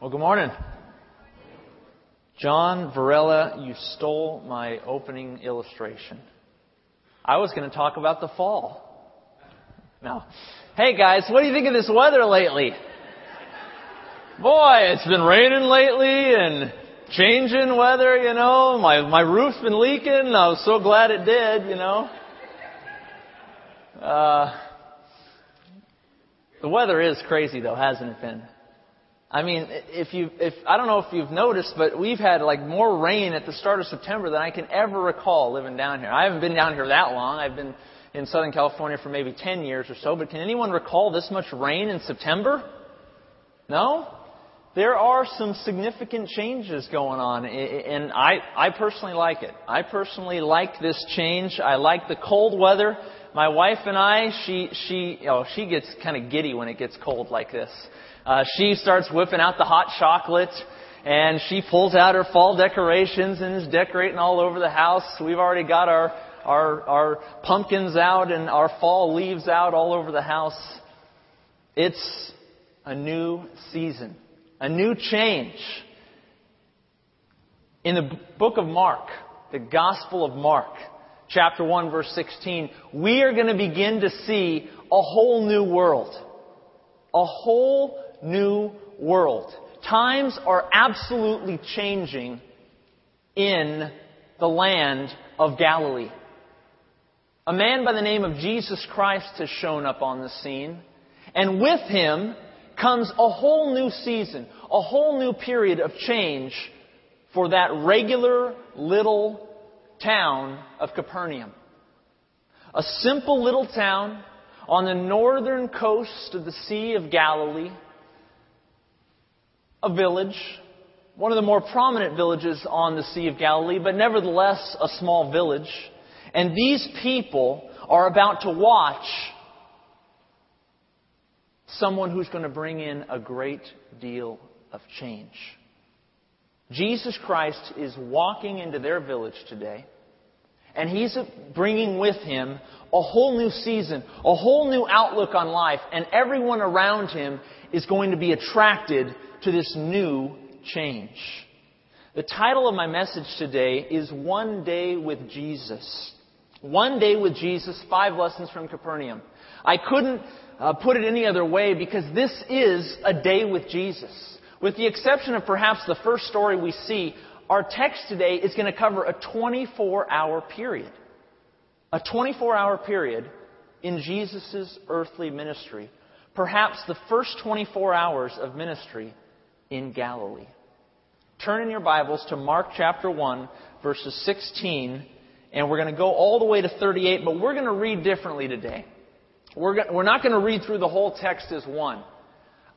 Well, good morning. John Varela, you stole my opening illustration. I was going to talk about the fall. No. Hey guys, what do you think of this weather lately? Boy, it's been raining lately and changing weather, you know. My, my roof's been leaking. I was so glad it did, you know. Uh, the weather is crazy though, hasn't it been? I mean, if you, if, I don't know if you've noticed, but we've had like more rain at the start of September than I can ever recall living down here. I haven't been down here that long. I've been in Southern California for maybe 10 years or so, but can anyone recall this much rain in September? No? There are some significant changes going on, and I, I personally like it. I personally like this change. I like the cold weather. My wife and I, she, she, oh, she gets kind of giddy when it gets cold like this. Uh, she starts whipping out the hot chocolate and she pulls out her fall decorations and is decorating all over the house. We've already got our, our, our pumpkins out and our fall leaves out all over the house. It's a new season, a new change. In the book of Mark, the Gospel of Mark, chapter 1 verse 16, we are going to begin to see a whole new world. A whole new world. Times are absolutely changing in the land of Galilee. A man by the name of Jesus Christ has shown up on the scene, and with him comes a whole new season, a whole new period of change for that regular little town of Capernaum. A simple little town on the northern coast of the Sea of Galilee a village, one of the more prominent villages on the Sea of Galilee, but nevertheless a small village. And these people are about to watch someone who's going to bring in a great deal of change. Jesus Christ is walking into their village today, and he's bringing with him a whole new season, a whole new outlook on life, and everyone around him is going to be attracted to this new change. The title of my message today is One Day with Jesus. One Day with Jesus, five lessons from Capernaum. I couldn't uh, put it any other way because this is a day with Jesus. With the exception of perhaps the first story we see, our text today is going to cover a 24 hour period. A 24 hour period in Jesus' earthly ministry. Perhaps the first 24 hours of ministry in Galilee. Turn in your Bibles to Mark chapter 1, verses 16, and we're going to go all the way to 38, but we're going to read differently today. We're, we're not going to read through the whole text as one.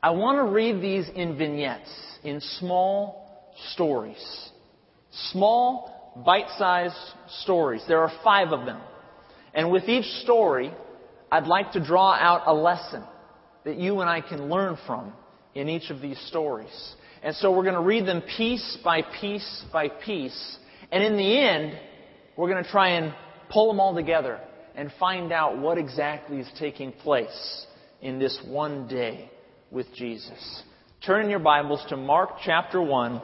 I want to read these in vignettes, in small stories. Small, bite sized stories. There are five of them. And with each story, I'd like to draw out a lesson that you and I can learn from in each of these stories. And so we're going to read them piece by piece by piece. And in the end, we're going to try and pull them all together and find out what exactly is taking place in this one day with Jesus. Turn in your Bibles to Mark chapter 1.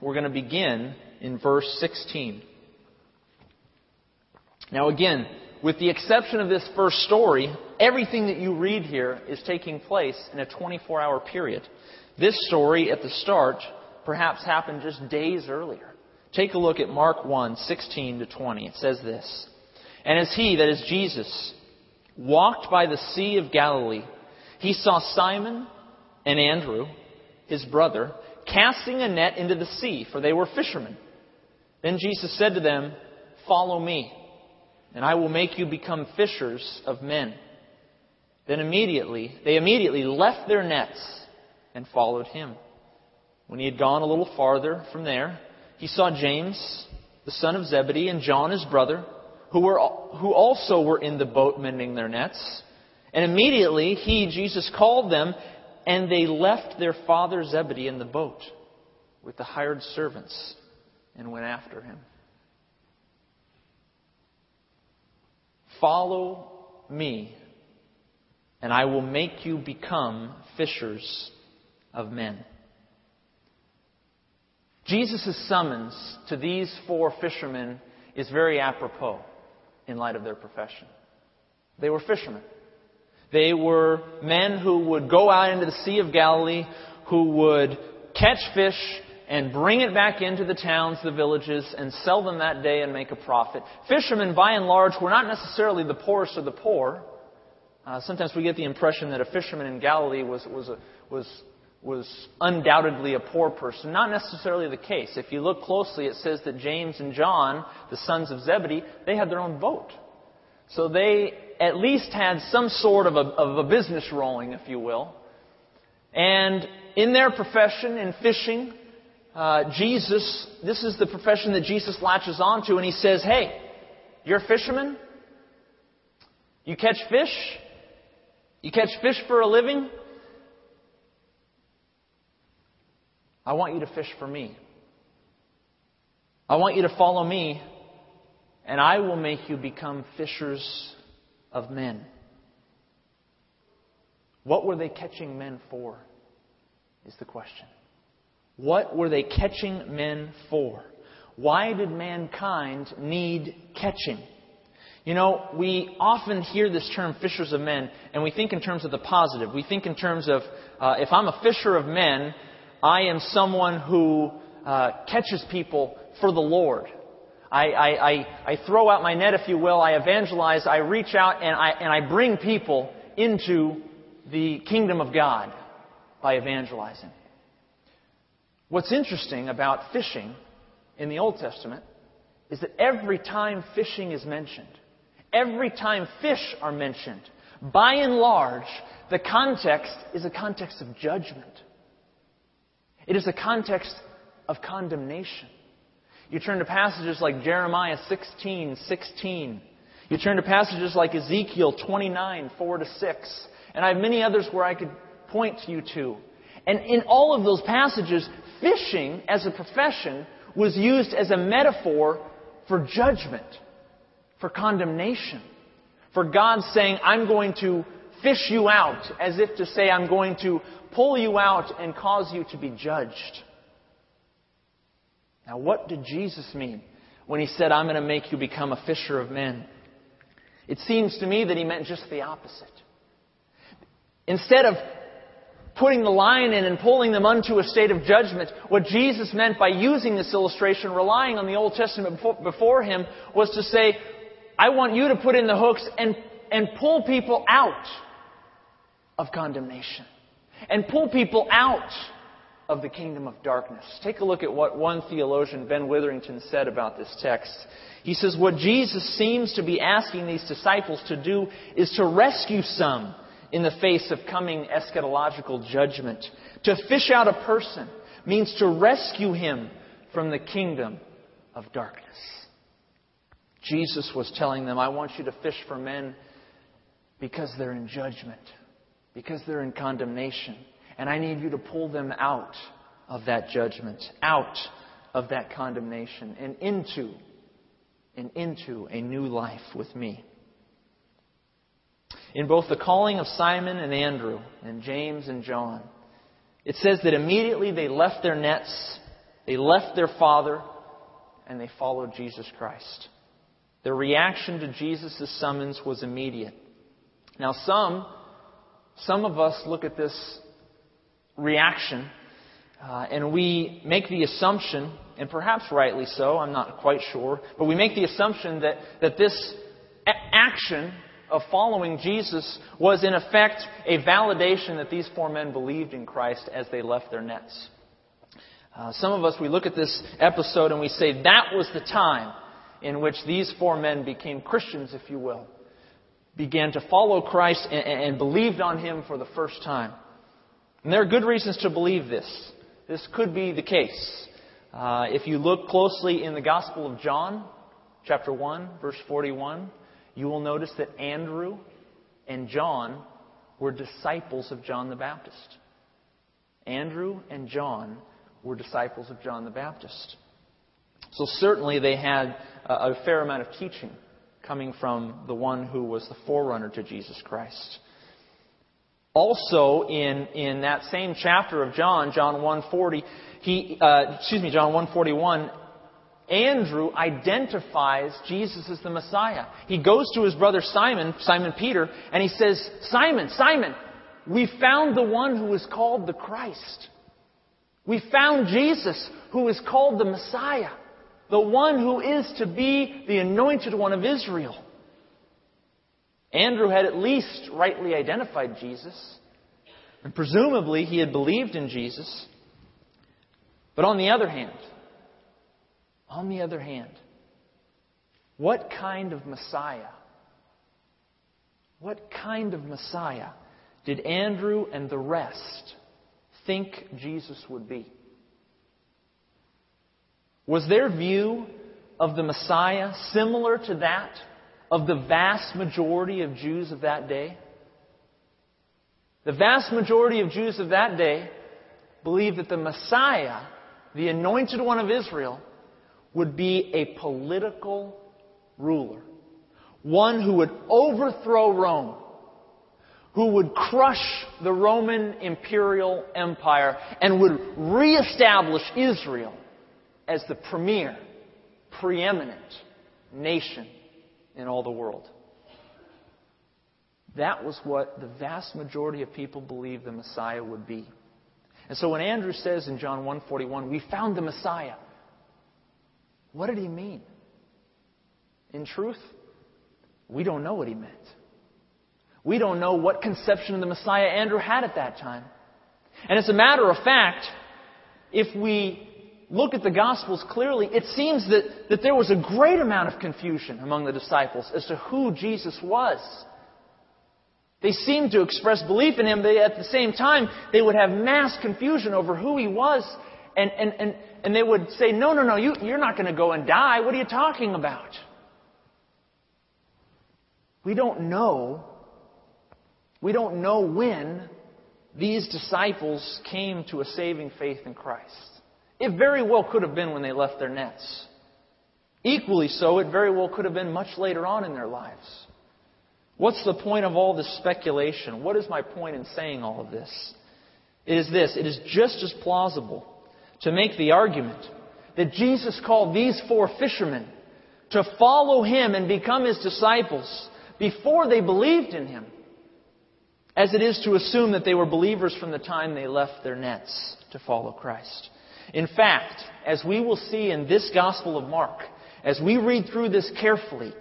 We're going to begin in verse 16. Now again, with the exception of this first story, everything that you read here is taking place in a 24 hour period. This story at the start perhaps happened just days earlier. Take a look at Mark 1, 16 to 20. It says this. And as he, that is Jesus, walked by the Sea of Galilee, he saw Simon and Andrew, his brother, casting a net into the sea, for they were fishermen. Then Jesus said to them, Follow me and I will make you become fishers of men. Then immediately, they immediately left their nets and followed him. When he had gone a little farther from there, he saw James, the son of Zebedee, and John his brother, who were, who also were in the boat mending their nets. And immediately he, Jesus, called them, and they left their father Zebedee in the boat with the hired servants and went after him. Follow me, and I will make you become fishers of men. Jesus' summons to these four fishermen is very apropos in light of their profession. They were fishermen. They were men who would go out into the Sea of Galilee, who would catch fish and bring it back into the towns, the villages, and sell them that day and make a profit. Fishermen, by and large, were not necessarily the poorest of the poor. Uh, sometimes we get the impression that a fisherman in Galilee was, was, a, was, was undoubtedly a poor person. Not necessarily the case. If you look closely, it says that James and John, the sons of Zebedee, they had their own boat. So they at least had some sort of a, of a business rolling, if you will. And in their profession, in fishing, uh, Jesus, this is the profession that Jesus latches onto, and he says, Hey, you're a fisherman? You catch fish? You catch fish for a living? I want you to fish for me. I want you to follow me, and I will make you become fishers of men. What were they catching men for? Is the question. What were they catching men for? Why did mankind need catching? You know, we often hear this term fishers of men, and we think in terms of the positive. We think in terms of uh, if I'm a fisher of men, I am someone who uh, catches people for the Lord. I, I, I, I throw out my net, if you will. I evangelize. I reach out and I, and I bring people into the kingdom of God by evangelizing. What's interesting about fishing in the Old Testament is that every time fishing is mentioned, every time fish are mentioned, by and large, the context is a context of judgment. It is a context of condemnation. You turn to passages like Jeremiah 16, 16. You turn to passages like Ezekiel 29, 4 to 6. And I have many others where I could point you to. And in all of those passages, fishing as a profession was used as a metaphor for judgment for condemnation. For God saying, I'm going to fish you out, as if to say, I'm going to pull you out and cause you to be judged. Now, what did Jesus mean when he said, I'm going to make you become a fisher of men? It seems to me that he meant just the opposite. Instead of putting the lion in and pulling them unto a state of judgment. What Jesus meant by using this illustration, relying on the Old Testament before him, was to say, I want you to put in the hooks and, and pull people out of condemnation. And pull people out of the kingdom of darkness. Take a look at what one theologian, Ben Witherington, said about this text. He says, What Jesus seems to be asking these disciples to do is to rescue some in the face of coming eschatological judgment. To fish out a person means to rescue him from the kingdom of darkness. Jesus was telling them, I want you to fish for men because they're in judgment, because they're in condemnation. And I need you to pull them out of that judgment, out of that condemnation, and into and into a new life with me. In both the calling of Simon and Andrew, and James and John, it says that immediately they left their nets, they left their father, and they followed Jesus Christ. Their reaction to Jesus' summons was immediate. Now, some, some of us look at this reaction uh, and we make the assumption, and perhaps rightly so, I'm not quite sure, but we make the assumption that, that this action of following Jesus was in effect a validation that these four men believed in Christ as they left their nets. Uh, some of us, we look at this episode and we say that was the time in which these four men became Christians, if you will, began to follow Christ and, and believed on Him for the first time. And there are good reasons to believe this. This could be the case. Uh, if you look closely in the Gospel of John, chapter 1, verse 41, you will notice that Andrew and John were disciples of John the Baptist. Andrew and John were disciples of John the Baptist. So certainly they had a fair amount of teaching coming from the one who was the forerunner to Jesus Christ. Also, in, in that same chapter of John, John 140, he, uh, excuse me, John 141, Andrew identifies Jesus as the Messiah. He goes to his brother Simon, Simon Peter, and he says, Simon, Simon, we found the one who is called the Christ. We found Jesus, who is called the Messiah, the one who is to be the anointed one of Israel. Andrew had at least rightly identified Jesus, and presumably he had believed in Jesus. But on the other hand, on the other hand, what kind of Messiah, what kind of Messiah did Andrew and the rest think Jesus would be? Was their view of the Messiah similar to that of the vast majority of Jews of that day? The vast majority of Jews of that day believed that the Messiah, the anointed one of Israel, would be a political ruler. One who would overthrow Rome. Who would crush the Roman imperial empire and would reestablish Israel as the premier, preeminent nation in all the world. That was what the vast majority of people believed the Messiah would be. And so when Andrew says in John 1:41, "We found the Messiah," what did he mean? In truth, we don't know what he meant. We don't know what conception of the Messiah Andrew had at that time. And as a matter of fact, if we look at the Gospels clearly, it seems that, that there was a great amount of confusion among the disciples as to who Jesus was. They seemed to express belief in him, but at the same time, they would have mass confusion over who he was, and, and, and, and they would say, No, no, no, you, you're not going to go and die. What are you talking about? We don't know. We don't know when these disciples came to a saving faith in Christ. It very well could have been when they left their nets. Equally so, it very well could have been much later on in their lives. What's the point of all this speculation? What is my point in saying all of this? It is this it is just as plausible to make the argument that Jesus called these four fishermen to follow him and become his disciples before they believed in him, as it is to assume that they were believers from the time they left their nets to follow Christ. In fact, as we will see in this Gospel of Mark, as we read through this carefully,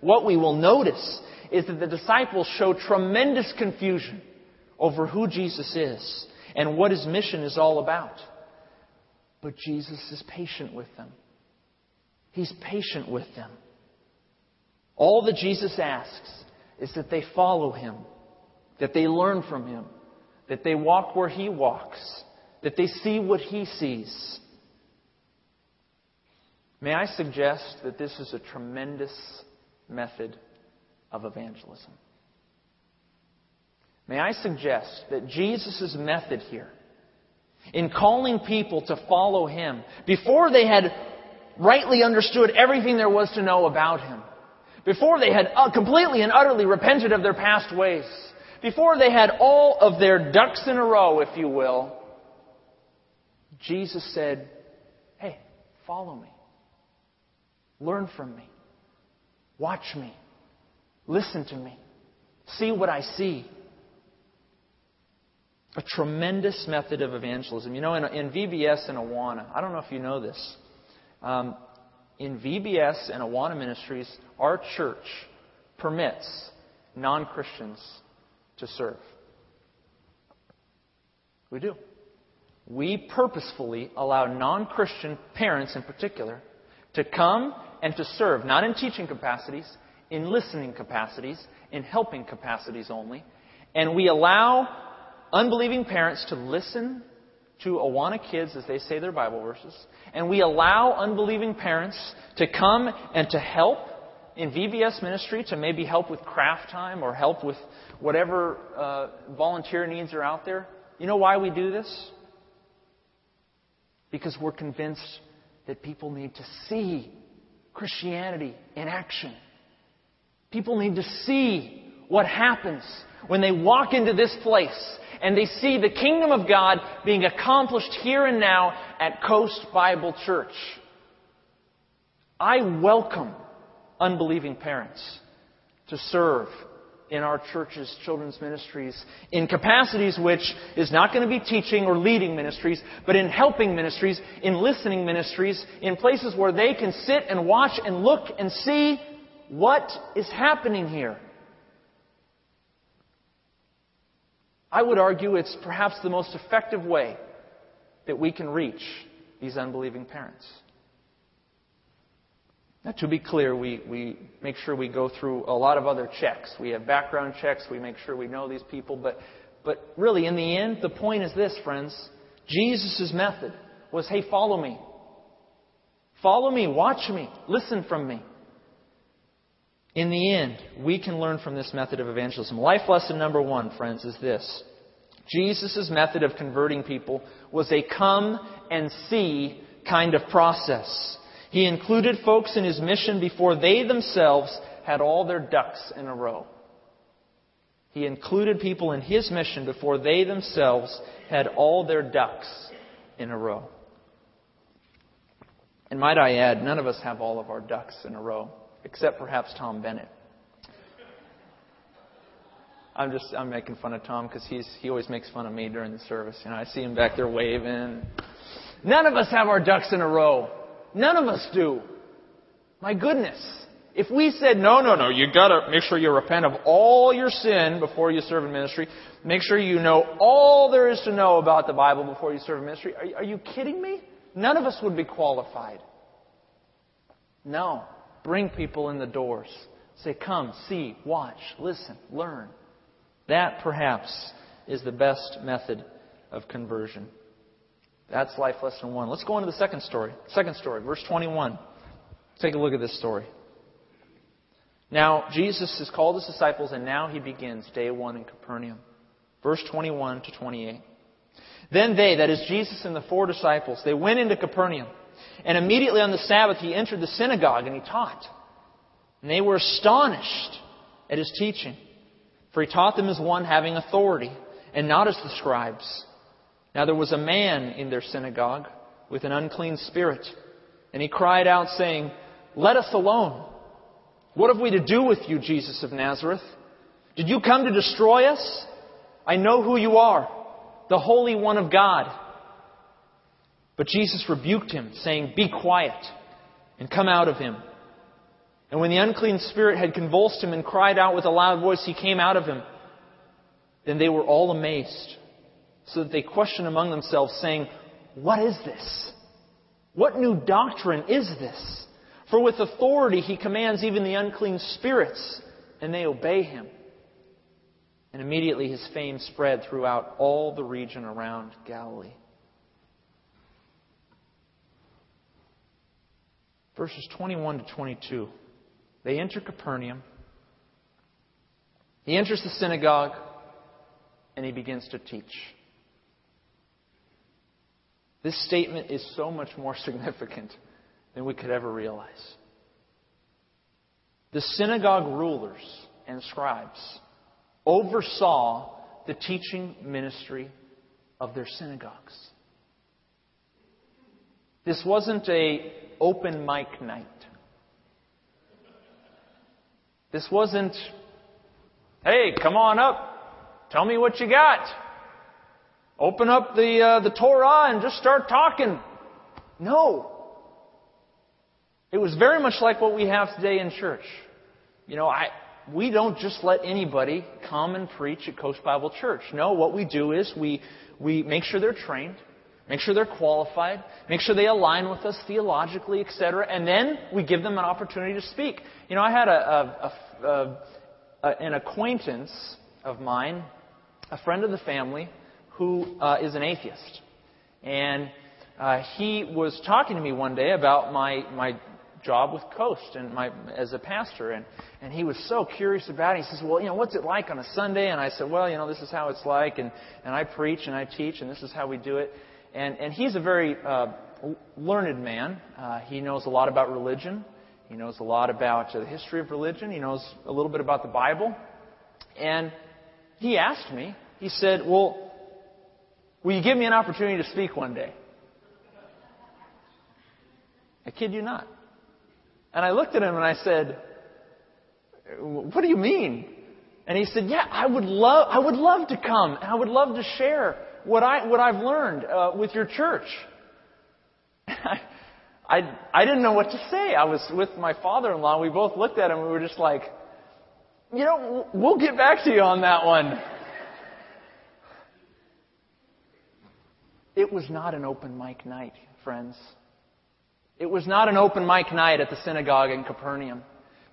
what we will notice is that the disciples show tremendous confusion over who Jesus is and what his mission is all about. But Jesus is patient with them. He's patient with them. All that Jesus asks is that they follow him, that they learn from him, that they walk where he walks, that they see what he sees. May I suggest that this is a tremendous method of evangelism? May I suggest that Jesus' method here in calling people to follow him before they had rightly understood everything there was to know about him, before they had uh, completely and utterly repented of their past ways, before they had all of their ducks in a row, if you will, Jesus said, Hey, follow me. Learn from me. Watch me. Listen to me. See what I see. A tremendous method of evangelism. You know, in, in VBS and Awana, I don't know if you know this. Um, in VBS and Awana Ministries, our church permits non Christians to serve. We do we purposefully allow non Christian parents in particular to come and to serve, not in teaching capacities, in listening capacities, in helping capacities only. And we allow unbelieving parents to listen to Awana kids as they say their Bible verses. And we allow unbelieving parents to come and to help in VBS ministry, to maybe help with craft time or help with whatever uh, volunteer needs are out there. You know why we do this? because we're convinced that people need to see Christianity in action. People need to see what happens when they walk into this place and they see the kingdom of God being accomplished here and now at Coast Bible Church. I welcome unbelieving parents to serve in our church's children's ministries in capacities which is not going to be teaching or leading ministries, but in helping ministries, in listening ministries, in places where they can sit and watch and look and see what is happening here. I would argue it's perhaps the most effective way that we can reach these unbelieving parents. Now, to be clear, we, we make sure we go through a lot of other checks. We have background checks. We make sure we know these people. But, but really, in the end, the point is this, friends. Jesus' method was, hey, follow me. Follow me. Watch me. Listen from me. In the end, we can learn from this method of evangelism. Life lesson number one, friends, is this. Jesus' method of converting people was a come and see kind of process. He included folks in his mission before they themselves had all their ducks in a row. He included people in his mission before they themselves had all their ducks in a row. And might I add, none of us have all of our ducks in a row, except perhaps Tom Bennett. I'm just I'm making fun of Tom because he's he always makes fun of me during the service. You know, I see him back there waving. None of us have our ducks in a row. None of us do. My goodness. If we said, no, no, no, you gotta make sure you repent of all your sin before you serve in ministry, make sure you know all there is to know about the Bible before you serve in ministry, are, are you kidding me? None of us would be qualified. No. Bring people in the doors. Say, come, see, watch, listen, learn. That perhaps is the best method of conversion. That's life lesson one. Let's go into the second story. Second story, verse 21. Take a look at this story. Now, Jesus has called his disciples, and now he begins day one in Capernaum. Verse 21 to 28. Then they, that is Jesus and the four disciples, they went into Capernaum. And immediately on the Sabbath, he entered the synagogue and he taught. And they were astonished at his teaching. For he taught them as one having authority, and not as the scribes. Now there was a man in their synagogue with an unclean spirit, and he cried out, saying, Let us alone. What have we to do with you, Jesus of Nazareth? Did you come to destroy us? I know who you are, the Holy One of God. But Jesus rebuked him, saying, Be quiet, and come out of him. And when the unclean spirit had convulsed him and cried out with a loud voice, he came out of him. Then they were all amazed so that they questioned among themselves, saying, What is this? What new doctrine is this? For with authority he commands even the unclean spirits, and they obey him. And immediately his fame spread throughout all the region around Galilee. Verses 21 to 22. They enter Capernaum. He enters the synagogue, and he begins to teach. This statement is so much more significant than we could ever realize. The synagogue rulers and scribes oversaw the teaching ministry of their synagogues. This wasn't a open mic night. This wasn't, hey, come on up. Tell me what you got. Open up the, uh, the Torah and just start talking. No. It was very much like what we have today in church. You know, I, we don't just let anybody come and preach at Coast Bible Church. No, what we do is we, we make sure they're trained, make sure they're qualified, make sure they align with us theologically, etc., and then we give them an opportunity to speak. You know, I had a, a, a, a an acquaintance of mine, a friend of the family, who uh, is an atheist. And uh, he was talking to me one day about my, my job with Coast and my, as a pastor. And, and he was so curious about it. He says, Well, you know, what's it like on a Sunday? And I said, Well, you know, this is how it's like. And, and I preach and I teach, and this is how we do it. And, and he's a very uh, learned man. Uh, he knows a lot about religion. He knows a lot about the history of religion. He knows a little bit about the Bible. And he asked me, he said, Well, will you give me an opportunity to speak one day? I kid you not. And I looked at him and I said, What do you mean? And he said, Yeah, I would love, I would love to come and I would love to share what, I, what I've learned uh, with your church. I, I, I didn't know what to say. I was with my father in law. We both looked at him we were just like, You know, we'll get back to you on that one. It was not an open mic night, friends. It was not an open mic night at the synagogue in Capernaum.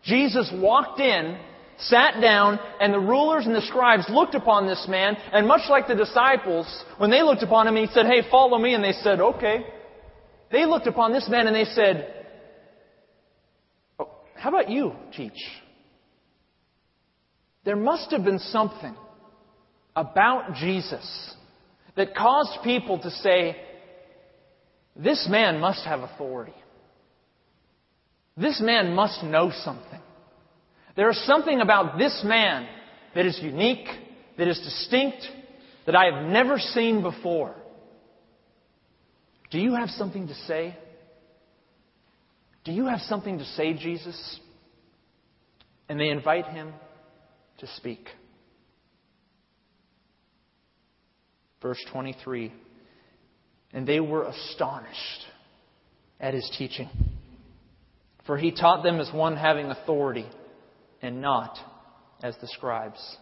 Jesus walked in, sat down, and the rulers and the scribes looked upon this man, and much like the disciples, when they looked upon him, he said, Hey, follow me, and they said, Okay. They looked upon this man and they said, oh, How about you teach? There must have been something about Jesus that caused people to say, this man must have authority. This man must know something. There is something about this man that is unique, that is distinct, that I have never seen before. Do you have something to say? Do you have something to say, Jesus? And they invite him to speak. Verse 23 and they were astonished at his teaching. For he taught them as one having authority and not as the scribes.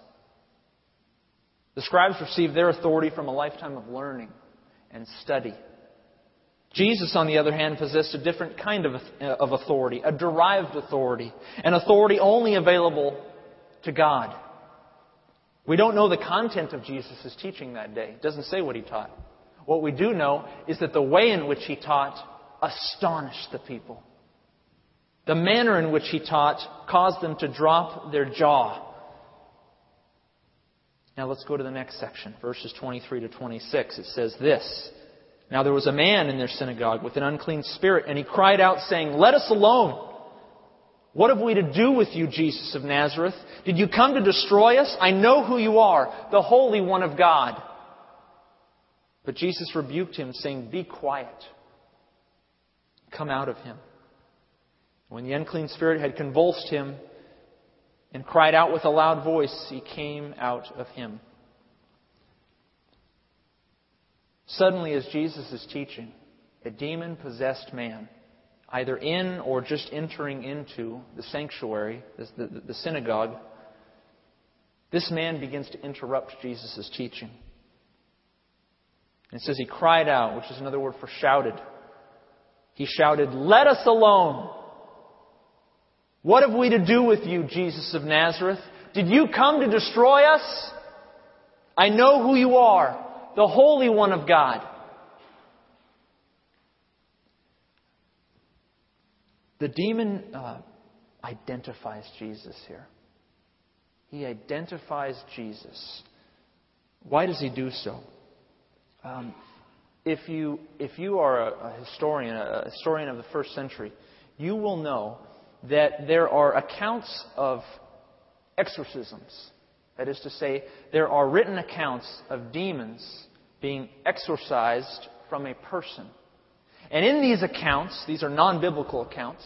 The scribes received their authority from a lifetime of learning and study. Jesus, on the other hand, possessed a different kind of, of authority, a derived authority, an authority only available to God. We don't know the content of Jesus' teaching that day. It doesn't say what he taught. What we do know is that the way in which he taught astonished the people. The manner in which he taught caused them to drop their jaw. Now let's go to the next section, verses 23 to 26. It says this. Now there was a man in their synagogue with an unclean spirit, and he cried out, saying, Let us alone. What have we to do with you, Jesus of Nazareth? Did you come to destroy us? I know who you are, the Holy One of God. But Jesus rebuked him, saying, Be quiet. Come out of him. When the unclean spirit had convulsed him and cried out with a loud voice, he came out of him. Suddenly, as Jesus is teaching, a demon possessed man, either in or just entering into the sanctuary, the, the, synagogue, this man begins to interrupt Jesus' teaching. And it says he cried out, which is another word for shouted. He shouted, Let us alone. What have we to do with you, Jesus of Nazareth? Did you come to destroy us? I know who you are, the Holy One of God. The demon uh, identifies Jesus here. He identifies Jesus. Why does he do so? Um, if you if you are a, a historian, a historian of the first century, you will know that there are accounts of exorcisms. That is to say, there are written accounts of demons being exorcised from a person. And in these accounts, these are non biblical accounts,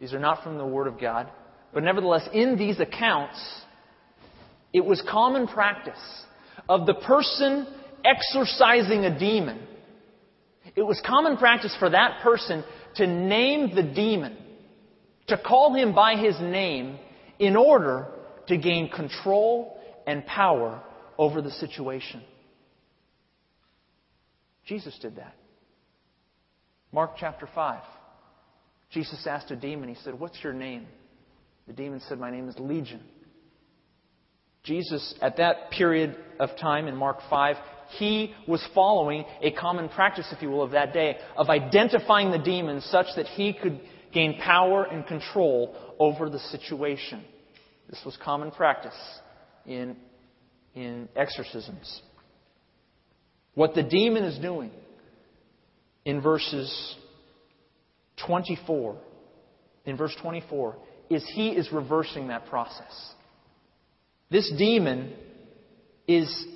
these are not from the Word of God, but nevertheless, in these accounts, it was common practice of the person exorcising a demon, it was common practice for that person to name the demon, to call him by his name in order to gain control and power over the situation. Jesus did that. Mark chapter 5. Jesus asked a demon, he said, What's your name? The demon said, My name is Legion. Jesus, at that period of time in Mark 5, he was following a common practice, if you will, of that day, of identifying the demons such that he could gain power and control over the situation. This was common practice in, in exorcisms. What the demon is doing in verses 24, in verse 24, is he is reversing that process. This demon is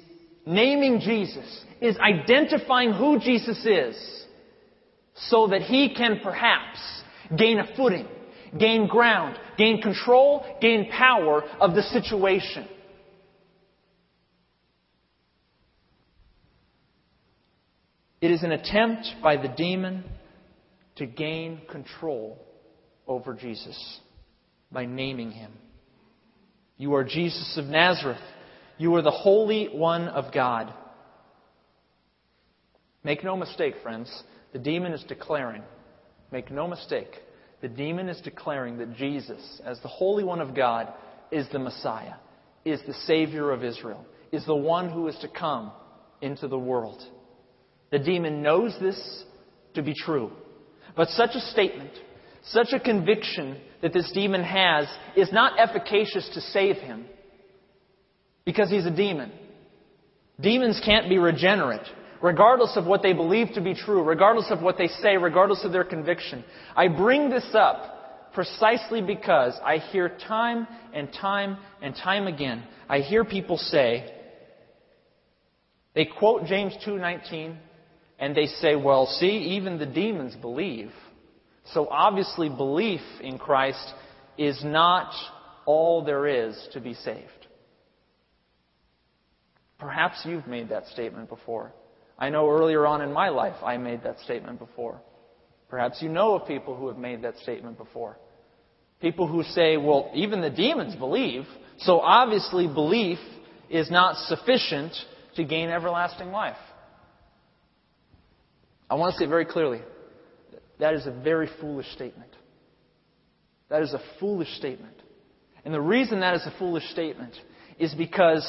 naming Jesus, is identifying who Jesus is, so that he can perhaps gain a footing, gain ground, gain control, gain power of the situation. It is an attempt by the demon to gain control over Jesus by naming him. You are Jesus of Nazareth. You are the Holy One of God. Make no mistake, friends, the demon is declaring, make no mistake, the demon is declaring that Jesus, as the Holy One of God, is the Messiah, is the Savior of Israel, is the one who is to come into the world. The demon knows this to be true. But such a statement, such a conviction that this demon has is not efficacious to save him because he's a demon. Demons can't be regenerate, regardless of what they believe to be true, regardless of what they say, regardless of their conviction. I bring this up precisely because I hear time and time and time again, I hear people say, they quote James 2:19 and they say, well, see, even the demons believe. So obviously, belief in Christ is not all there is to be saved. Perhaps you've made that statement before. I know earlier on in my life I made that statement before. Perhaps you know of people who have made that statement before. People who say, well, even the demons believe, so obviously belief is not sufficient to gain everlasting life. I want to say very clearly that is a very foolish statement. That is a foolish statement. And the reason that is a foolish statement is because,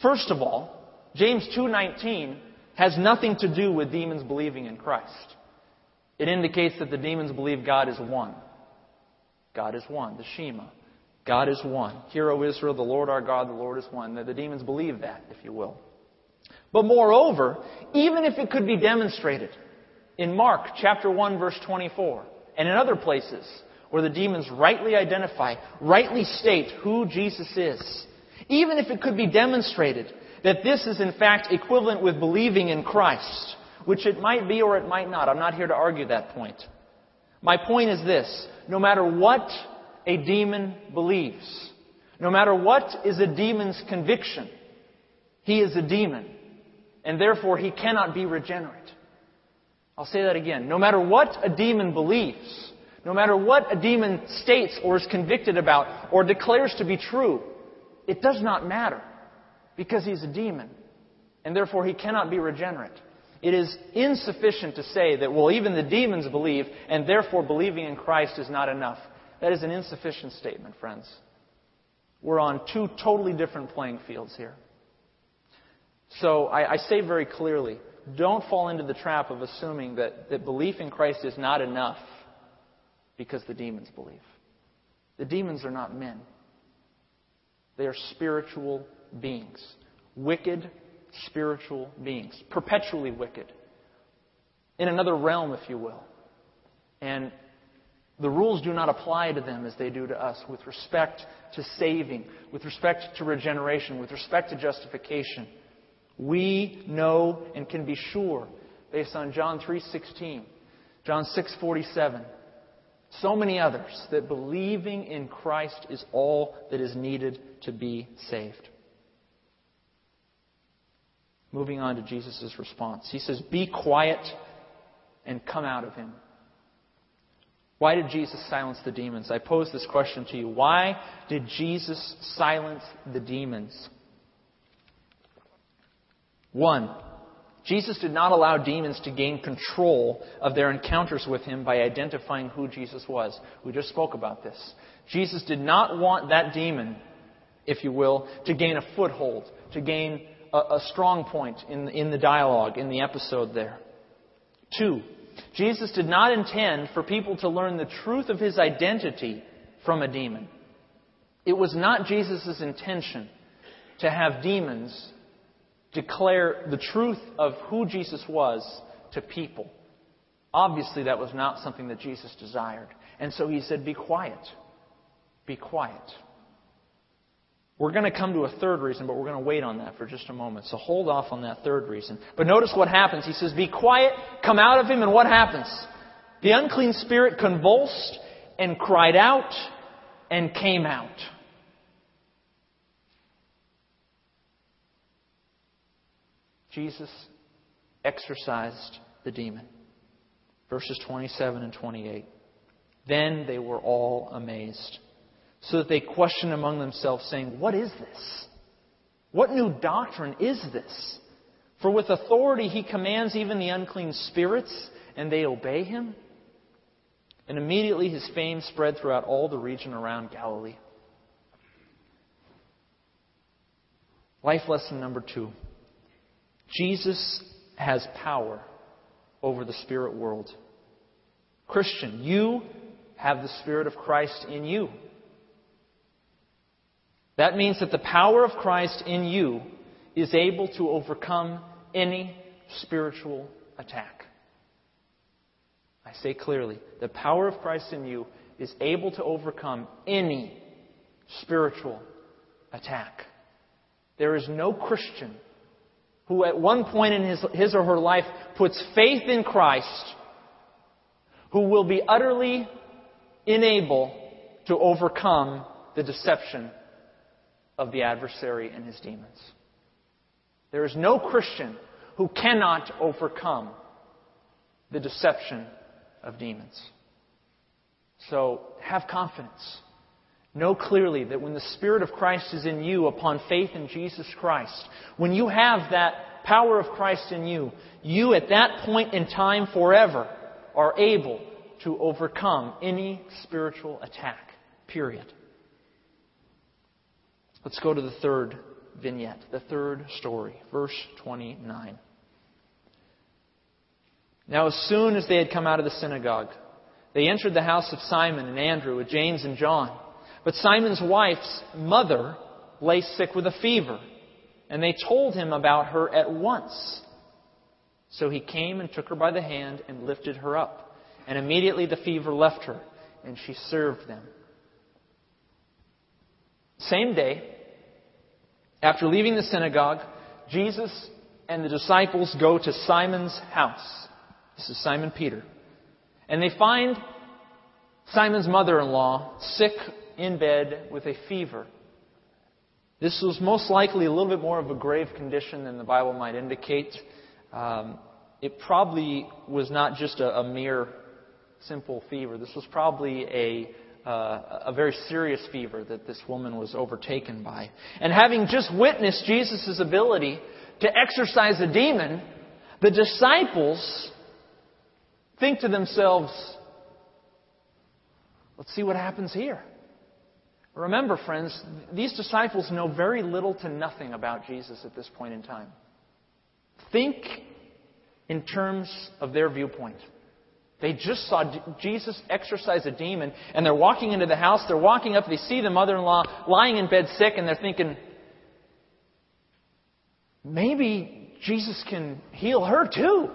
first of all, James 2.19 has nothing to do with demons believing in Christ. It indicates that the demons believe God is one. God is one, the Shema. God is one. Hear, O Israel, the Lord our God, the Lord is one. The demons believe that, if you will. But moreover, even if it could be demonstrated in Mark chapter 1 verse 24 and in other places where the demons rightly identify, rightly state who Jesus is, even if it could be demonstrated that this is in fact equivalent with believing in Christ, which it might be or it might not. I'm not here to argue that point. My point is this. No matter what a demon believes, no matter what is a demon's conviction, he is a demon and therefore he cannot be regenerate. I'll say that again. No matter what a demon believes, no matter what a demon states or is convicted about or declares to be true, it does not matter because he's a demon and therefore he cannot be regenerate. It is insufficient to say that, well, even the demons believe and therefore believing in Christ is not enough. That is an insufficient statement, friends. We're on two totally different playing fields here. So I, I say very clearly, don't fall into the trap of assuming that, that belief in Christ is not enough because the demons believe. The demons are not men. They are spiritual beings. Wicked spiritual beings. Perpetually wicked. In another realm, if you will. And the rules do not apply to them as they do to us with respect to saving, with respect to regeneration, with respect to justification. We know and can be sure based on John 3:16, John 6:47, so many others that believing in Christ is all that is needed to be saved. Moving on to Jesus' response. He says, Be quiet and come out of him. Why did Jesus silence the demons? I pose this question to you. Why did Jesus silence the demons? One, Jesus did not allow demons to gain control of their encounters with him by identifying who Jesus was. We just spoke about this. Jesus did not want that demon, if you will, to gain a foothold, to gain a, a strong point in, in the dialogue, in the episode there. Two, Jesus did not intend for people to learn the truth of his identity from a demon. It was not Jesus' intention to have demons declare the truth of who Jesus was to people. Obviously, that was not something that Jesus desired. And so he said, Be quiet. Be quiet. We're going to come to a third reason, but we're going to wait on that for just a moment. So hold off on that third reason. But notice what happens. He says, Be quiet, come out of him, and what happens? The unclean spirit convulsed and cried out and came out. Jesus exorcised the demon. Verses 27 and 28. Then they were all amazed, so that they question among themselves, saying, What is this? What new doctrine is this? For with authority he commands even the unclean spirits, and they obey him. And immediately his fame spread throughout all the region around Galilee. Life lesson number two Jesus has power over the spirit world. Christian, you have the Spirit of Christ in you. That means that the power of Christ in you is able to overcome any spiritual attack. I say clearly, the power of Christ in you is able to overcome any spiritual attack. There is no Christian who at one point in his, his or her life puts faith in Christ who will be utterly unable to overcome the deception of the adversary and his demons. There is no Christian who cannot overcome the deception of demons. So have confidence. Know clearly that when the Spirit of Christ is in you upon faith in Jesus Christ, when you have that power of Christ in you, you at that point in time forever are able to overcome any spiritual attack. Period. Let's go to the third vignette, the third story, verse 29. Now, as soon as they had come out of the synagogue, they entered the house of Simon and Andrew with James and John. But Simon's wife's mother lay sick with a fever, and they told him about her at once. So he came and took her by the hand and lifted her up. And immediately the fever left her, and she served them. Same day, after leaving the synagogue, Jesus and the disciples go to Simon's house. This is Simon Peter. And they find Simon's mother in law sick in bed with a fever. This was most likely a little bit more of a grave condition than the Bible might indicate. Um, it probably was not just a, a mere simple fever. This was probably a uh, a very serious fever that this woman was overtaken by. And having just witnessed Jesus' ability to exorcise a demon, the disciples think to themselves, let's see what happens here. Remember, friends, these disciples know very little to nothing about Jesus at this point in time. Think in terms of their viewpoint. They just saw Jesus exorcise a demon, and they're walking into the house. They're walking up, they see the mother in law lying in bed sick, and they're thinking, maybe Jesus can heal her too.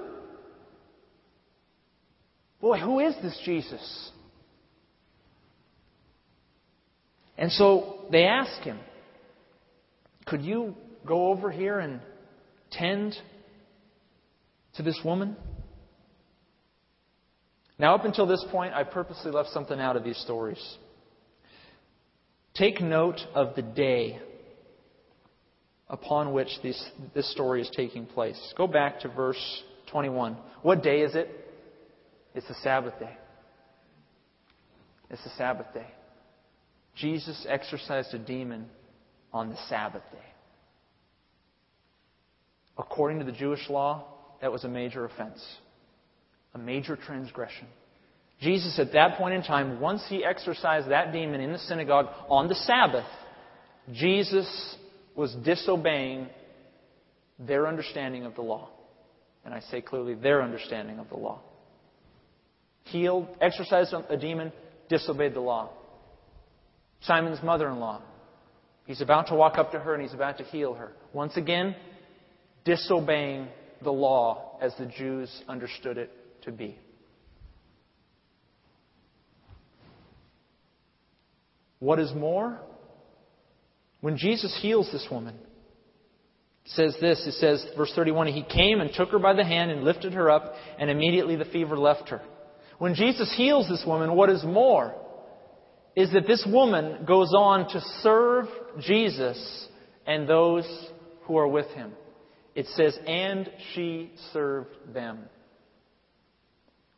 Boy, who is this Jesus? And so they ask him, Could you go over here and tend to this woman? Now, up until this point, I purposely left something out of these stories. Take note of the day upon which this, this story is taking place. Go back to verse 21. What day is it? It's the Sabbath day. It's the Sabbath day. Jesus exorcised a demon on the Sabbath day. According to the Jewish law, that was a major offense a major transgression. Jesus, at that point in time, once he exorcised that demon in the synagogue on the Sabbath, Jesus was disobeying their understanding of the law. And I say clearly, their understanding of the law. Healed, exorcised a demon, disobeyed the law. Simon's mother in law. He's about to walk up to her and he's about to heal her. Once again, disobeying the law as the Jews understood it to be. What is more, When Jesus heals this woman, it says this, it says, verse 31, He came and took her by the hand and lifted her up, and immediately the fever left her. When Jesus heals this woman, what is more is that this woman goes on to serve Jesus and those who are with him. It says, and she served them.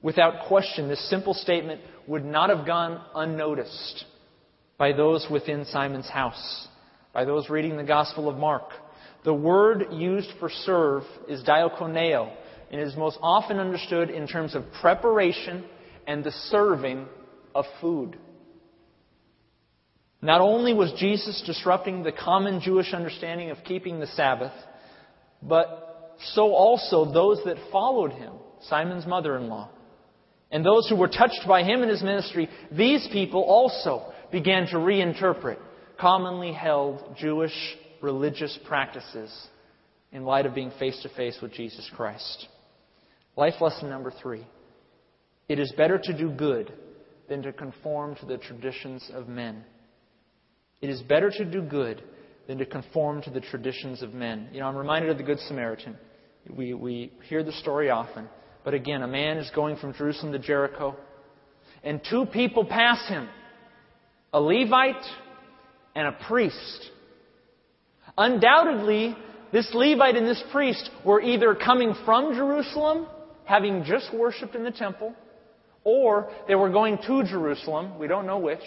Without question, this simple statement would not have gone unnoticed by those within Simon's house, by those reading the Gospel of Mark. The word used for serve is diakoneo, and is most often understood in terms of preparation and the serving of food. Not only was Jesus disrupting the common Jewish understanding of keeping the Sabbath, but so also those that followed him, Simon's mother in law, and those who were touched by him in his ministry, these people also began to reinterpret commonly held Jewish religious practices in light of being face to face with Jesus Christ. Life lesson number three it is better to do good than to conform to the traditions of men. It is better to do good than to conform to the traditions of men. You know, I'm reminded of the Good Samaritan. We, we hear the story often. But again, a man is going from Jerusalem to Jericho, and two people pass him a Levite and a priest. Undoubtedly, this Levite and this priest were either coming from Jerusalem, having just worshiped in the temple, or they were going to Jerusalem, we don't know which,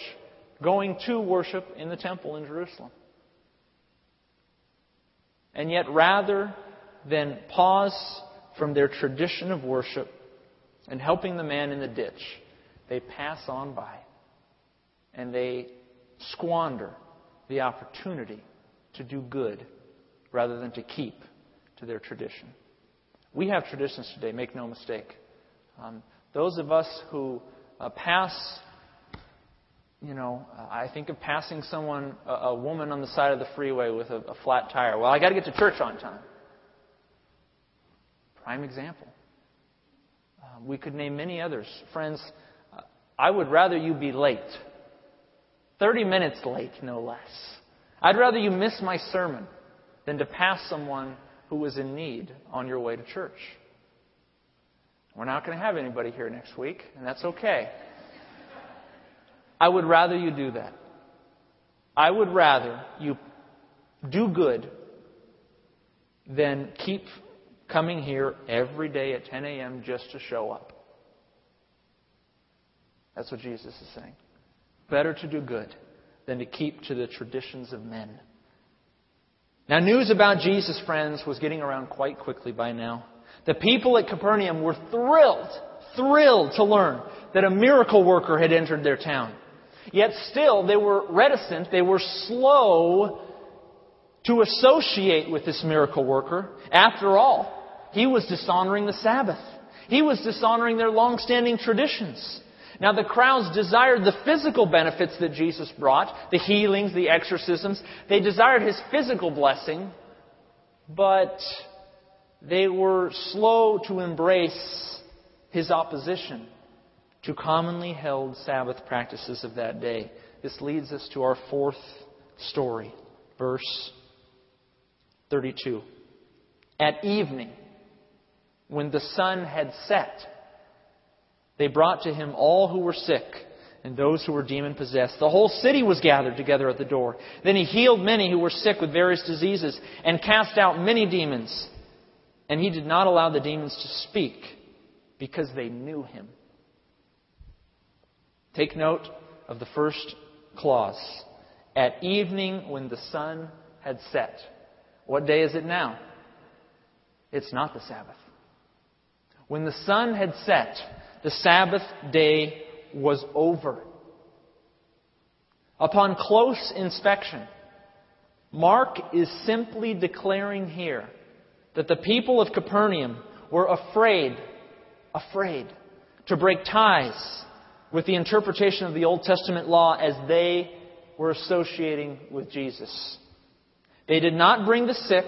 going to worship in the temple in Jerusalem. And yet, rather than pause from their tradition of worship and helping the man in the ditch, they pass on by and they squander the opportunity to do good rather than to keep to their tradition. We have traditions today, make no mistake. Um, those of us who uh, pass you know, I think of passing someone, a, a woman on the side of the freeway with a, a flat tire. Well, I got to get to church on time. Prime example. Uh, we could name many others. Friends, uh, I would rather you be late. 30 minutes late, no less. I'd rather you miss my sermon than to pass someone who was in need on your way to church. We're not going to have anybody here next week, and that's okay. I would rather you do that. I would rather you do good than keep coming here every day at 10 a.m. just to show up. That's what Jesus is saying. Better to do good than to keep to the traditions of men. Now, news about Jesus, friends, was getting around quite quickly by now. The people at Capernaum were thrilled, thrilled to learn that a miracle worker had entered their town. Yet still, they were reticent, they were slow to associate with this miracle worker. After all, he was dishonoring the Sabbath. He was dishonoring their long-standing traditions. Now, the crowds desired the physical benefits that Jesus brought, the healings, the exorcisms. They desired his physical blessing, but they were slow to embrace his opposition to commonly held Sabbath practices of that day. This leads us to our fourth story, verse 32. At evening, when the sun had set, they brought to him all who were sick and those who were demon possessed. The whole city was gathered together at the door. Then he healed many who were sick with various diseases and cast out many demons. And he did not allow the demons to speak because they knew him. Take note of the first clause. At evening when the sun had set. What day is it now? It's not the Sabbath. When the sun had set, the Sabbath day was over. Upon close inspection, Mark is simply declaring here that the people of Capernaum were afraid, afraid to break ties with the interpretation of the Old Testament law as they were associating with Jesus. They did not bring the sick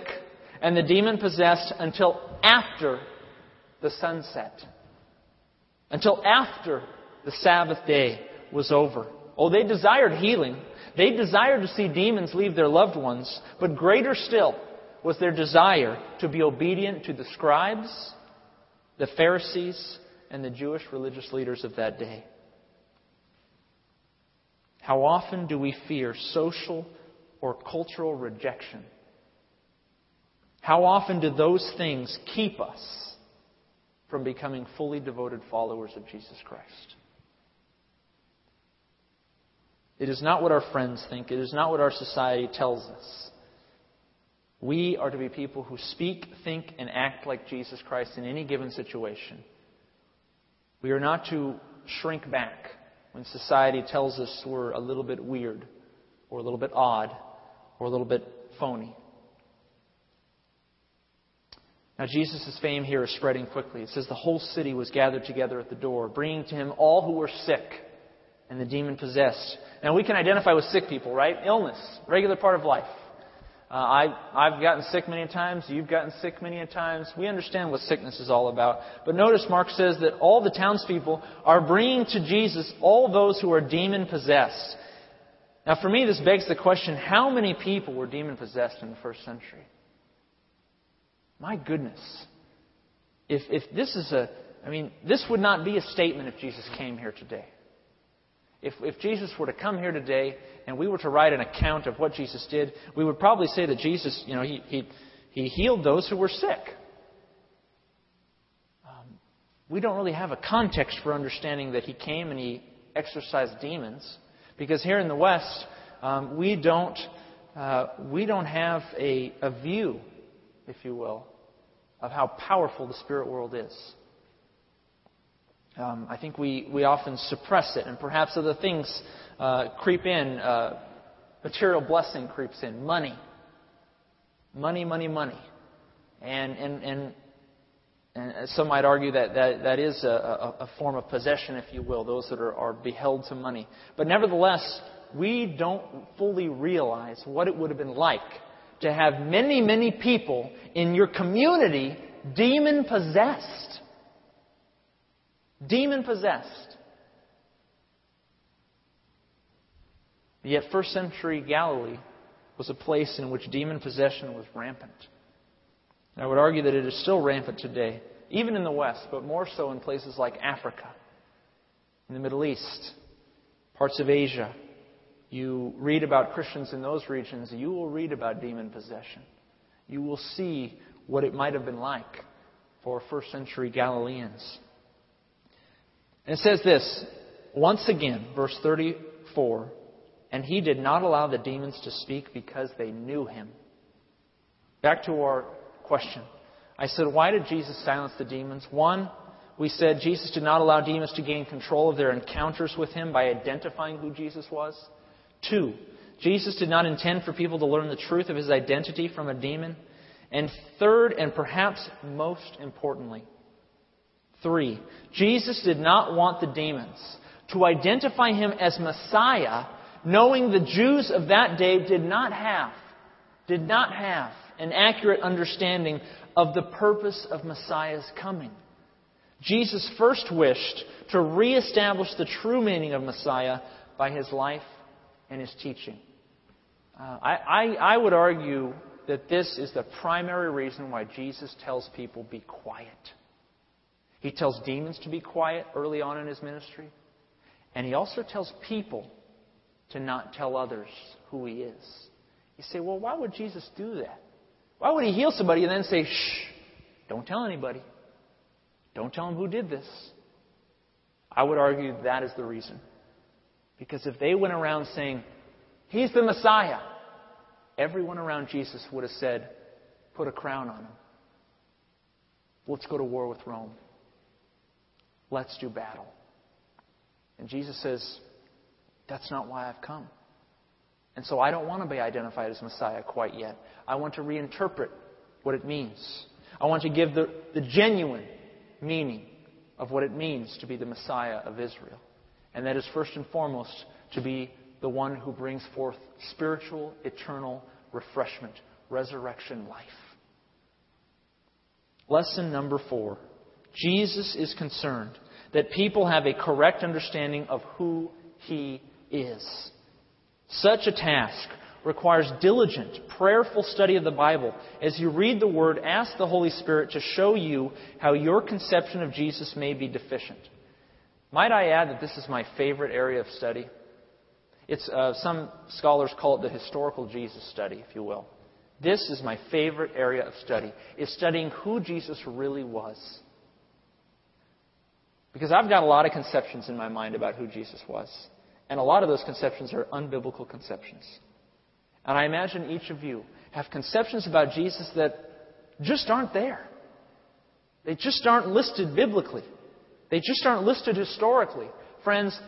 and the demon possessed until after the sunset, until after the Sabbath day was over. Oh, they desired healing. They desired to see demons leave their loved ones, but greater still was their desire to be obedient to the scribes, the Pharisees, and the Jewish religious leaders of that day. How often do we fear social or cultural rejection? How often do those things keep us from becoming fully devoted followers of Jesus Christ? It is not what our friends think. It is not what our society tells us. We are to be people who speak, think, and act like Jesus Christ in any given situation. We are not to shrink back when society tells us we're a little bit weird, or a little bit odd, or a little bit phony. Now, Jesus' fame here is spreading quickly. It says the whole city was gathered together at the door, bringing to him all who were sick and the demon possessed. Now, we can identify with sick people, right? Illness, regular part of life. Uh, I, I've gotten sick many times. You've gotten sick many times. We understand what sickness is all about. But notice Mark says that all the townspeople are bringing to Jesus all those who are demon possessed. Now, for me, this begs the question how many people were demon possessed in the first century? My goodness. If, if this is a, I mean, this would not be a statement if Jesus came here today. If, if Jesus were to come here today and we were to write an account of what Jesus did, we would probably say that Jesus, you know, he, he, he healed those who were sick. Um, we don't really have a context for understanding that he came and he exorcised demons, because here in the West, um, we don't uh, we don't have a, a view, if you will, of how powerful the spirit world is. Um, I think we, we often suppress it, and perhaps other things uh, creep in. Uh, material blessing creeps in. Money. Money, money, money. And, and, and, and some might argue that that, that is a, a, form of possession, if you will, those that are, are beheld to money. But nevertheless, we don't fully realize what it would have been like to have many, many people in your community demon possessed demon possessed. Yet, first century Galilee was a place in which demon possession was rampant. And I would argue that it is still rampant today, even in the West, but more so in places like Africa, in the Middle East, parts of Asia. You read about Christians in those regions, you will read about demon possession. You will see what it might have been like for first century Galileans. And it says this, once again, verse 34, and he did not allow the demons to speak because they knew him. Back to our question. I said, why did Jesus silence the demons? One, we said Jesus did not allow demons to gain control of their encounters with him by identifying who Jesus was. Two, Jesus did not intend for people to learn the truth of his identity from a demon. And third, and perhaps most importantly, 3. Jesus did not want the demons to identify him as Messiah, knowing the Jews of that day did not have, did not have an accurate understanding of the purpose of Messiah's coming. Jesus first wished to reestablish the true meaning of Messiah by his life and his teaching. Uh, I, I, I would argue that this is the primary reason why Jesus tells people be quiet. He tells demons to be quiet early on in his ministry. And he also tells people to not tell others who he is. You say, well, why would Jesus do that? Why would he heal somebody and then say, shh, don't tell anybody? Don't tell them who did this. I would argue that is the reason. Because if they went around saying, He's the Messiah, everyone around Jesus would have said, Put a crown on him. Let's go to war with Rome. Let's do battle. And Jesus says, That's not why I've come. And so I don't want to be identified as Messiah quite yet. I want to reinterpret what it means. I want to give the, the genuine meaning of what it means to be the Messiah of Israel. And that is first and foremost to be the one who brings forth spiritual, eternal refreshment, resurrection life. Lesson number four Jesus is concerned that people have a correct understanding of who he is. Such a task requires diligent, prayerful study of the Bible. As you read the Word, ask the Holy Spirit to show you how your conception of Jesus may be deficient. Might I add that this is my favorite area of study? It's, uh, some scholars call it the historical Jesus study, if you will. This is my favorite area of study, is studying who Jesus really was. Because I've got a lot of conceptions in my mind about who Jesus was. And a lot of those conceptions are unbiblical conceptions. And I imagine each of you have conceptions about Jesus that just aren't there. They just aren't listed biblically. They just aren't listed historically. Friends,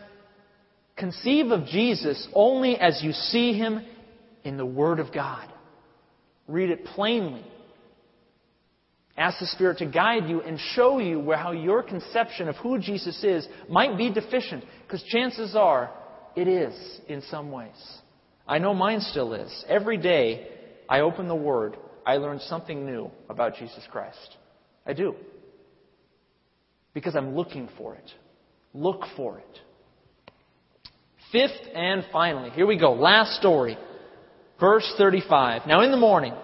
conceive of Jesus only as you see him in the Word of God. Read it plainly. Ask the Spirit to guide you and show you where how your conception of who Jesus is might be deficient, because chances are it is in some ways. I know mine still is. Every day I open the Word, I learn something new about Jesus Christ. I do. Because I'm looking for it. Look for it. Fifth and finally, here we go. Last story. Verse 35. Now in the morning,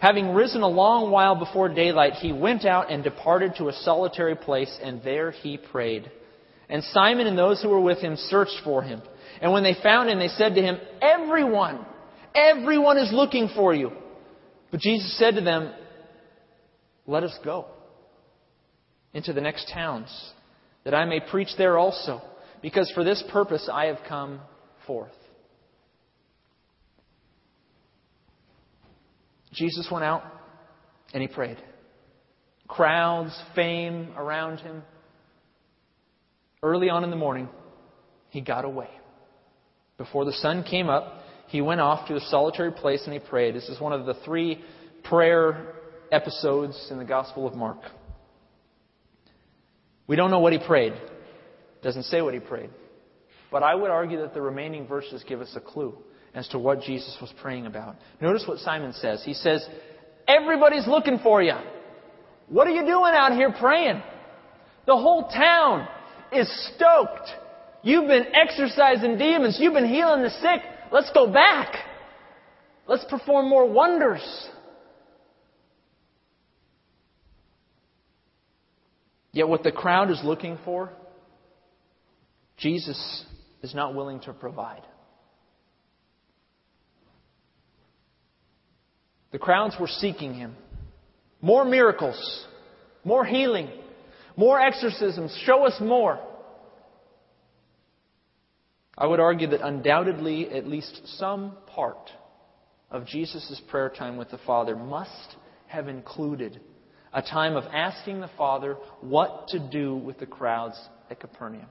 having risen a long while before daylight, he went out and departed to a solitary place, and there he prayed. And Simon and those who were with him searched for him. And when they found him, they said to him, Everyone, everyone is looking for you. But Jesus said to them, Let us go into the next towns, that I may preach there also, because for this purpose I have come forth. Jesus went out and he prayed. Crowds, fame around him. Early on in the morning, he got away. Before the sun came up, he went off to a solitary place and he prayed. This is one of the three prayer episodes in the Gospel of Mark. We don't know what he prayed. It doesn't say what he prayed. But I would argue that the remaining verses give us a clue as to what Jesus was praying about. Notice what Simon says. He says, Everybody's looking for you. What are you doing out here praying? The whole town is stoked. You've been exorcising demons. You've been healing the sick. Let's go back. Let's perform more wonders. Yet, what the crowd is looking for, Jesus is not willing to provide. The crowds were seeking him. More miracles, more healing, more exorcisms. Show us more. I would argue that undoubtedly at least some part of Jesus' prayer time with the Father must have included a time of asking the Father what to do with the crowds at Capernaum.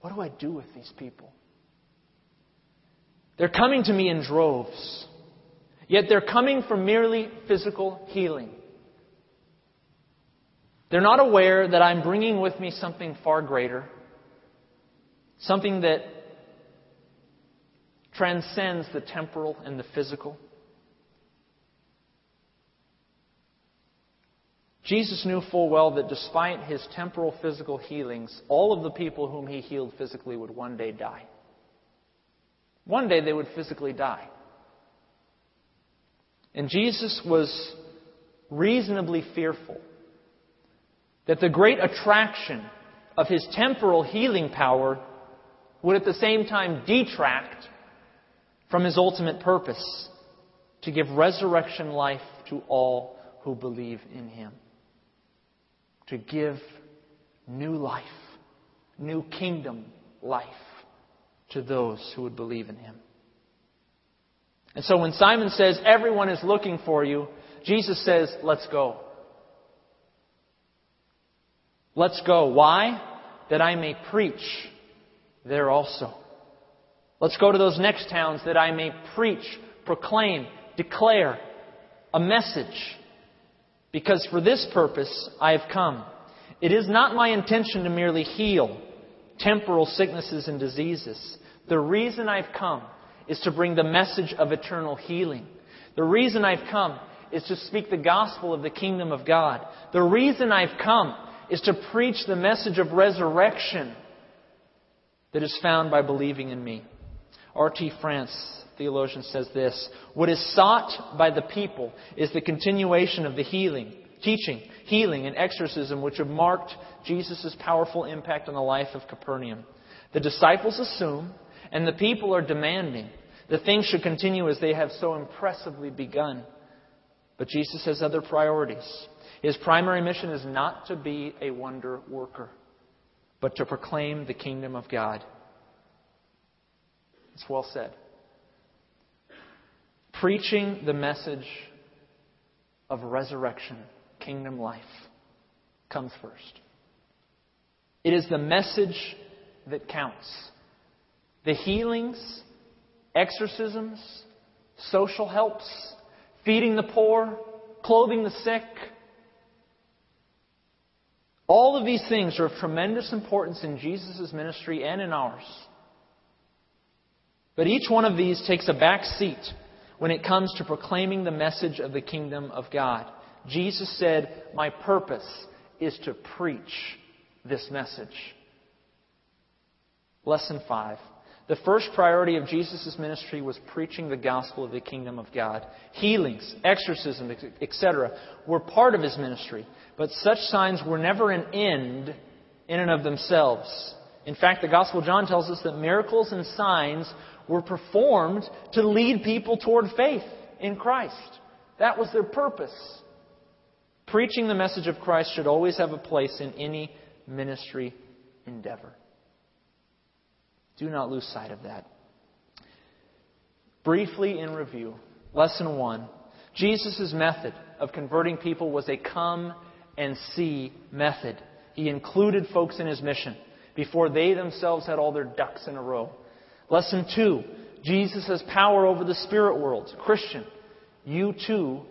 What do I do with these people? They're coming to me in droves, yet they're coming for merely physical healing. They're not aware that I'm bringing with me something far greater Something that transcends the temporal and the physical. Jesus knew full well that despite his temporal physical healings, all of the people whom he healed physically would one day die. One day they would physically die. And Jesus was reasonably fearful that the great attraction of his temporal healing power would at the same time detract from his ultimate purpose to give resurrection life to all who believe in him. To give new life, new kingdom life to those who would believe in him. And so when Simon says, Everyone is looking for you, Jesus says, Let's go. Let's go. Why? That I may preach there also. Let's go to those next towns that I may preach, proclaim, declare a message. Because for this purpose I have come. It is not my intention to merely heal temporal sicknesses and diseases. The reason I've come is to bring the message of eternal healing. The reason I've come is to speak the gospel of the kingdom of God. The reason I've come is to preach the message of resurrection that is found by believing in me. R.T. France, theologian, says this What is sought by the people is the continuation of the healing, teaching, healing, and exorcism which have marked Jesus' powerful impact on the life of Capernaum. The disciples assume, and the people are demanding, that things should continue as they have so impressively begun. But Jesus has other priorities. His primary mission is not to be a wonder worker, but to proclaim the kingdom of God. It's well said. Preaching the message of resurrection, kingdom life, comes first. It is the message that counts. The healings, exorcisms, social helps, feeding the poor, clothing the sick, all of these things are of tremendous importance in Jesus' ministry and in ours. But each one of these takes a back seat when it comes to proclaiming the message of the kingdom of God. Jesus said, My purpose is to preach this message. Lesson 5. The first priority of Jesus' ministry was preaching the gospel of the kingdom of God. Healings, exorcism, etc., were part of his ministry, but such signs were never an end in and of themselves. In fact, the Gospel of John tells us that miracles and signs were performed to lead people toward faith in Christ. That was their purpose. Preaching the message of Christ should always have a place in any ministry endeavor. Do not lose sight of that. Briefly in review, lesson one Jesus' method of converting people was a come and see method. He included folks in his mission before they themselves had all their ducks in a row. Lesson two Jesus has power over the spirit world. Christian, you too,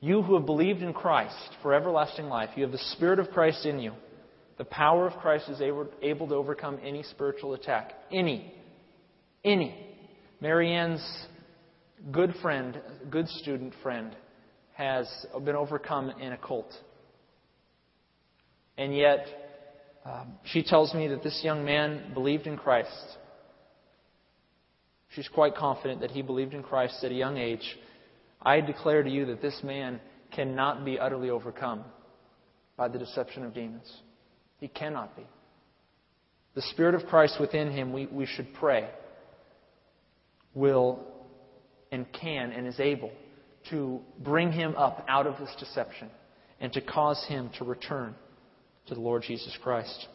you who have believed in Christ for everlasting life, you have the Spirit of Christ in you. The power of Christ is able, able to overcome any spiritual attack. Any. Any. Marianne's good friend, good student friend, has been overcome in a cult. And yet, um, she tells me that this young man believed in Christ. She's quite confident that he believed in Christ at a young age. I declare to you that this man cannot be utterly overcome by the deception of demons. He cannot be. The Spirit of Christ within him, we, we should pray, will and can and is able to bring him up out of this deception and to cause him to return to the Lord Jesus Christ.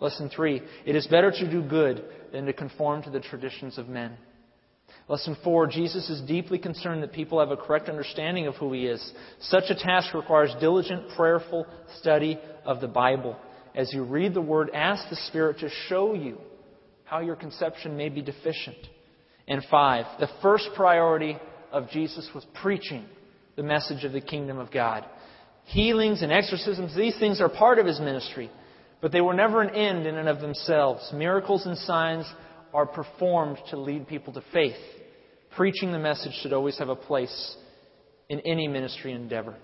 Lesson three it is better to do good than to conform to the traditions of men. Lesson four Jesus is deeply concerned that people have a correct understanding of who he is. Such a task requires diligent, prayerful study of the Bible. As you read the Word, ask the Spirit to show you how your conception may be deficient. And five, the first priority of Jesus was preaching the message of the kingdom of God healings and exorcisms, these things are part of his ministry, but they were never an end in and of themselves. Miracles and signs are performed to lead people to faith. Preaching the message should always have a place in any ministry endeavor.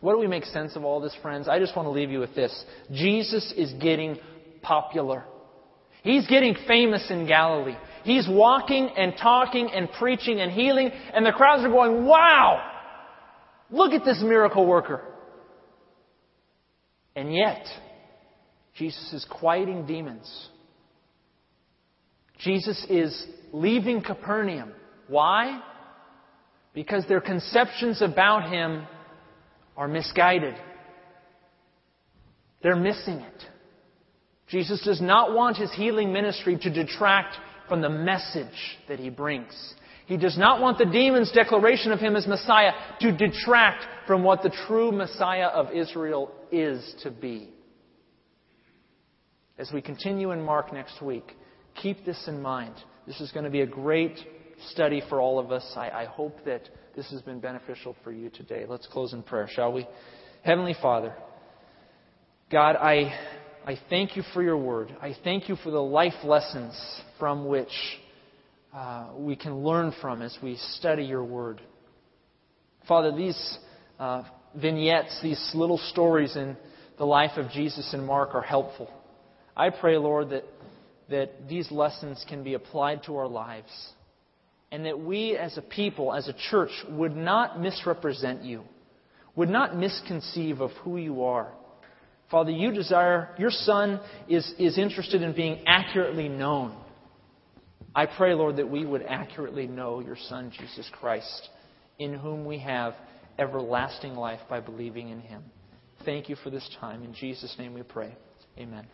What do we make sense of all this, friends? I just want to leave you with this. Jesus is getting popular. He's getting famous in Galilee. He's walking and talking and preaching and healing, and the crowds are going, Wow! Look at this miracle worker. And yet, Jesus is quieting demons. Jesus is leaving Capernaum. Why? Because their conceptions about him are misguided. They're missing it. Jesus does not want his healing ministry to detract from the message that he brings. He does not want the demon's declaration of him as Messiah to detract from what the true Messiah of Israel is to be. As we continue in Mark next week, keep this in mind. This is going to be a great study for all of us. I, I hope that this has been beneficial for you today. Let's close in prayer, shall we? Heavenly Father, God, I, I thank you for your word. I thank you for the life lessons from which uh, we can learn from as we study your word. Father, these uh, vignettes, these little stories in the life of Jesus and Mark are helpful. I pray, Lord, that that these lessons can be applied to our lives. And that we as a people, as a church, would not misrepresent you, would not misconceive of who you are. Father, you desire, your Son is, is interested in being accurately known. I pray, Lord, that we would accurately know your Son, Jesus Christ, in whom we have everlasting life by believing in him. Thank you for this time. In Jesus' name we pray. Amen.